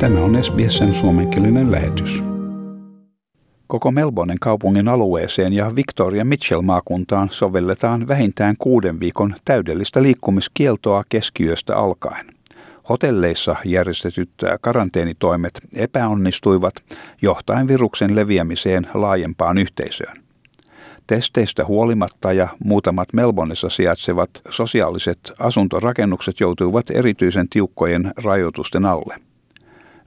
Tämä on SBSn suomenkielinen lähetys. Koko Melbournen kaupungin alueeseen ja Victoria Mitchell-maakuntaan sovelletaan vähintään kuuden viikon täydellistä liikkumiskieltoa keskiyöstä alkaen. Hotelleissa järjestetyt karanteenitoimet epäonnistuivat johtaen viruksen leviämiseen laajempaan yhteisöön. Testeistä huolimatta ja muutamat Melbourneissa sijaitsevat sosiaaliset asuntorakennukset joutuivat erityisen tiukkojen rajoitusten alle.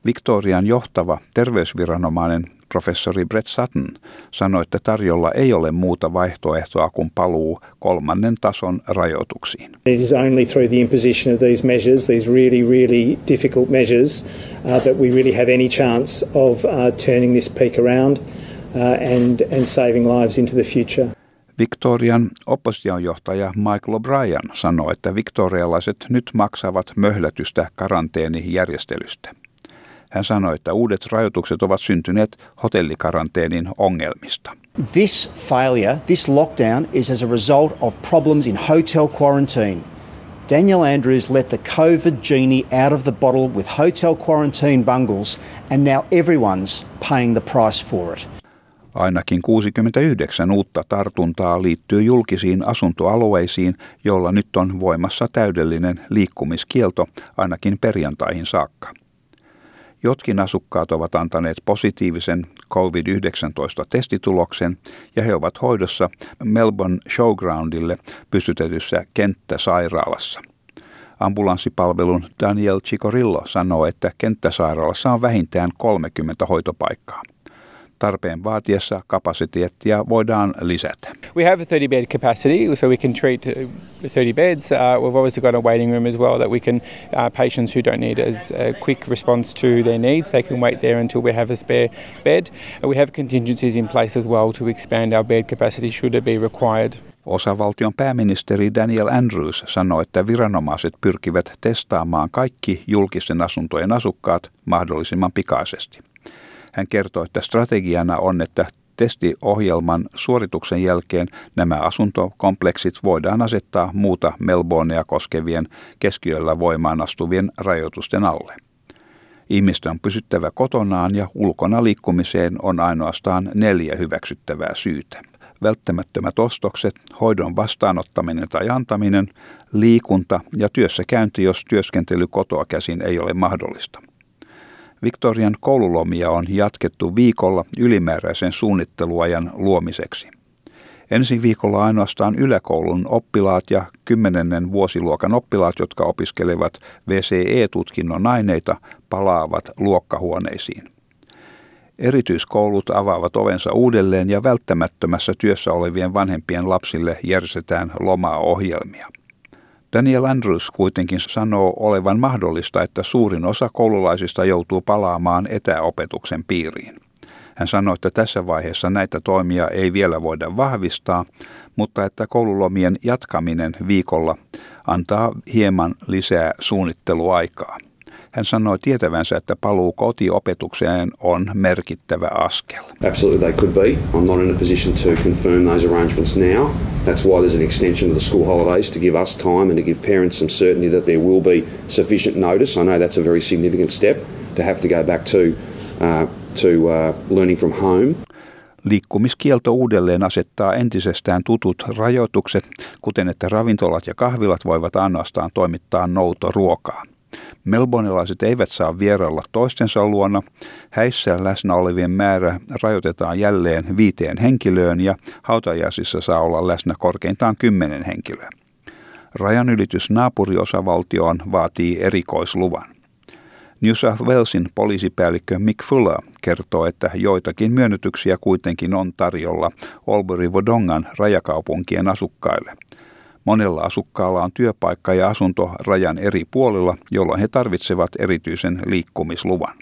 Victorian johtava terveysviranomainen professori Brett Sutton sanoi, että tarjolla ei ole muuta vaihtoehtoa kuin paluu kolmannen tason rajoituksiin. It is only through the imposition of these measures, these really, really difficult measures, uh, that we really have any chance of uh, turning this peak around uh, and, and saving lives into the future. Victorian oppositionjohtaja Michael O'Brien sanoi, että viktorialaiset nyt maksavat möhlätystä karanteenijärjestelystä. Hän sanoi, että uudet rajoitukset ovat syntyneet hotellikaranteenin ongelmista. This failure, this lockdown is as a result of problems in hotel quarantine. Daniel Andrews let the COVID genie out of the bottle with hotel quarantine bungles, and now everyone's paying the price for it. Ainakin 69 uutta tartuntaa liittyy julkisiin asuntoalueisiin, joilla nyt on voimassa täydellinen liikkumiskielto ainakin perjantaihin saakka. Jotkin asukkaat ovat antaneet positiivisen COVID-19-testituloksen ja he ovat hoidossa Melbourne Showgroundille pystytetyssä kenttäsairaalassa. Ambulanssipalvelun Daniel Chicorillo sanoo, että kenttäsairaalassa on vähintään 30 hoitopaikkaa tarpeen vaatiessa kapasiteettia voidaan lisätä. We have a 30 bed capacity, so we can treat 30 uh, beds. Uh, we've obviously got a waiting room as well that we can, uh, patients who don't need as a quick response to their needs, they can wait there until we have a spare bed. Uh, we have contingencies in place as well to expand our bed capacity should it be required. Osavaltion pääministeri Daniel Andrews sanoi, että viranomaiset pyrkivät testaamaan kaikki julkisten asuntojen asukkaat mahdollisimman pikaisesti. Hän kertoi, että strategiana on, että testiohjelman suorituksen jälkeen nämä asuntokompleksit voidaan asettaa muuta Melbournea koskevien keskiöllä voimaan astuvien rajoitusten alle. Ihmisten on pysyttävä kotonaan ja ulkona liikkumiseen on ainoastaan neljä hyväksyttävää syytä. Välttämättömät ostokset, hoidon vastaanottaminen tai antaminen, liikunta ja työssäkäynti, jos työskentely kotoa käsin ei ole mahdollista. Victorian koululomia on jatkettu viikolla ylimääräisen suunnitteluajan luomiseksi. Ensi viikolla ainoastaan yläkoulun oppilaat ja kymmenennen vuosiluokan oppilaat, jotka opiskelevat VCE-tutkinnon aineita, palaavat luokkahuoneisiin. Erityiskoulut avaavat ovensa uudelleen ja välttämättömässä työssä olevien vanhempien lapsille järjestetään lomaa-ohjelmia. Daniel Andrews kuitenkin sanoo olevan mahdollista, että suurin osa koululaisista joutuu palaamaan etäopetuksen piiriin. Hän sanoi, että tässä vaiheessa näitä toimia ei vielä voida vahvistaa, mutta että koululomien jatkaminen viikolla antaa hieman lisää suunnitteluaikaa. Hän sanoi tietävänsä, että paluu kotiopetukseen on merkittävä askel. Absolutely they could be. I'm not in a position to confirm those arrangements now. That's why there's an extension of the school holidays to give us time and to give parents some certainty that there will be sufficient notice. I know that's a very significant step to have to go back to uh, to uh, learning from home. Liikkumiskielto uudelleen asettaa entisestään tutut rajoitukset, kuten että ravintolat ja kahvilat voivat ainoastaan toimittaa noutoruokaa. Melbourneilaiset eivät saa vierailla toistensa luona. Häissä läsnä olevien määrä rajoitetaan jälleen viiteen henkilöön ja hautajaisissa saa olla läsnä korkeintaan kymmenen henkilöä. Rajanylitys naapuriosavaltioon vaatii erikoisluvan. New South Walesin poliisipäällikkö Mick Fuller kertoo, että joitakin myönnytyksiä kuitenkin on tarjolla Albury-Wodongan rajakaupunkien asukkaille – Monella asukkaalla on työpaikka ja asunto rajan eri puolilla, jolloin he tarvitsevat erityisen liikkumisluvan.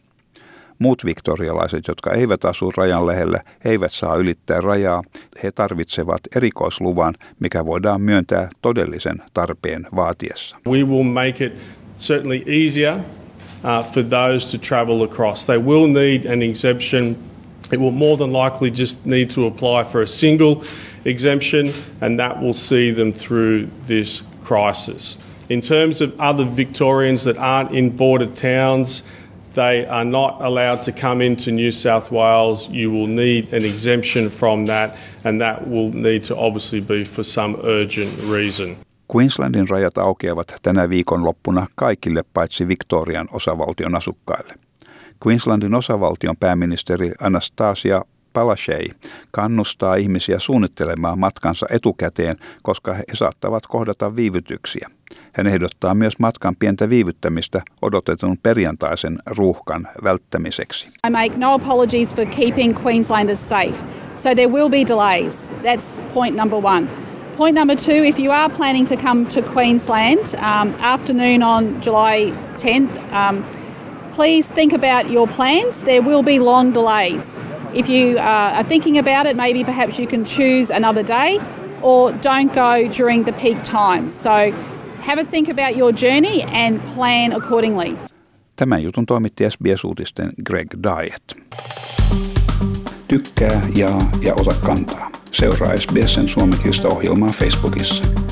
Muut viktorialaiset, jotka eivät asu rajan lähellä, eivät saa ylittää rajaa. He tarvitsevat erikoisluvan, mikä voidaan myöntää todellisen tarpeen vaatiessa. We will make it certainly easier uh, for those to travel across. They will need an exemption it will more than likely just need to apply for a single exemption, and that will see them through this crisis. In terms of other Victorians that aren't in border towns, they are not allowed to come into New South Wales, you will need an exemption from that, and that will need to obviously be for some urgent reason. Queenslandin rajat aukeavat tänä viikonloppuna kaikille paitsi Victorian osavaltion asukkaille. Queenslandin osavaltion pääministeri Anastasia Palaszczuk kannustaa ihmisiä suunnittelemaan matkansa etukäteen, koska he saattavat kohdata viivytyksiä. Hän ehdottaa myös matkan pientä viivyttämistä odotetun perjantaisen ruuhkan välttämiseksi. I make no apologies for keeping Queenslanders safe. So there will be delays. That's point number one. Point number two, if you are planning to come to Queensland um, afternoon on July 10th, um, please think about your plans. There will be long delays. If you uh, are thinking about it, maybe perhaps you can choose another day or don't go during the peak times. So have a think about your journey and plan accordingly. Tämän jutun toimitti SBS-uutisten Greg Diet. Tykkää, jaa ja ota kantaa. Seuraa SBSn suomenkielistä ohjelmaa Facebookissa.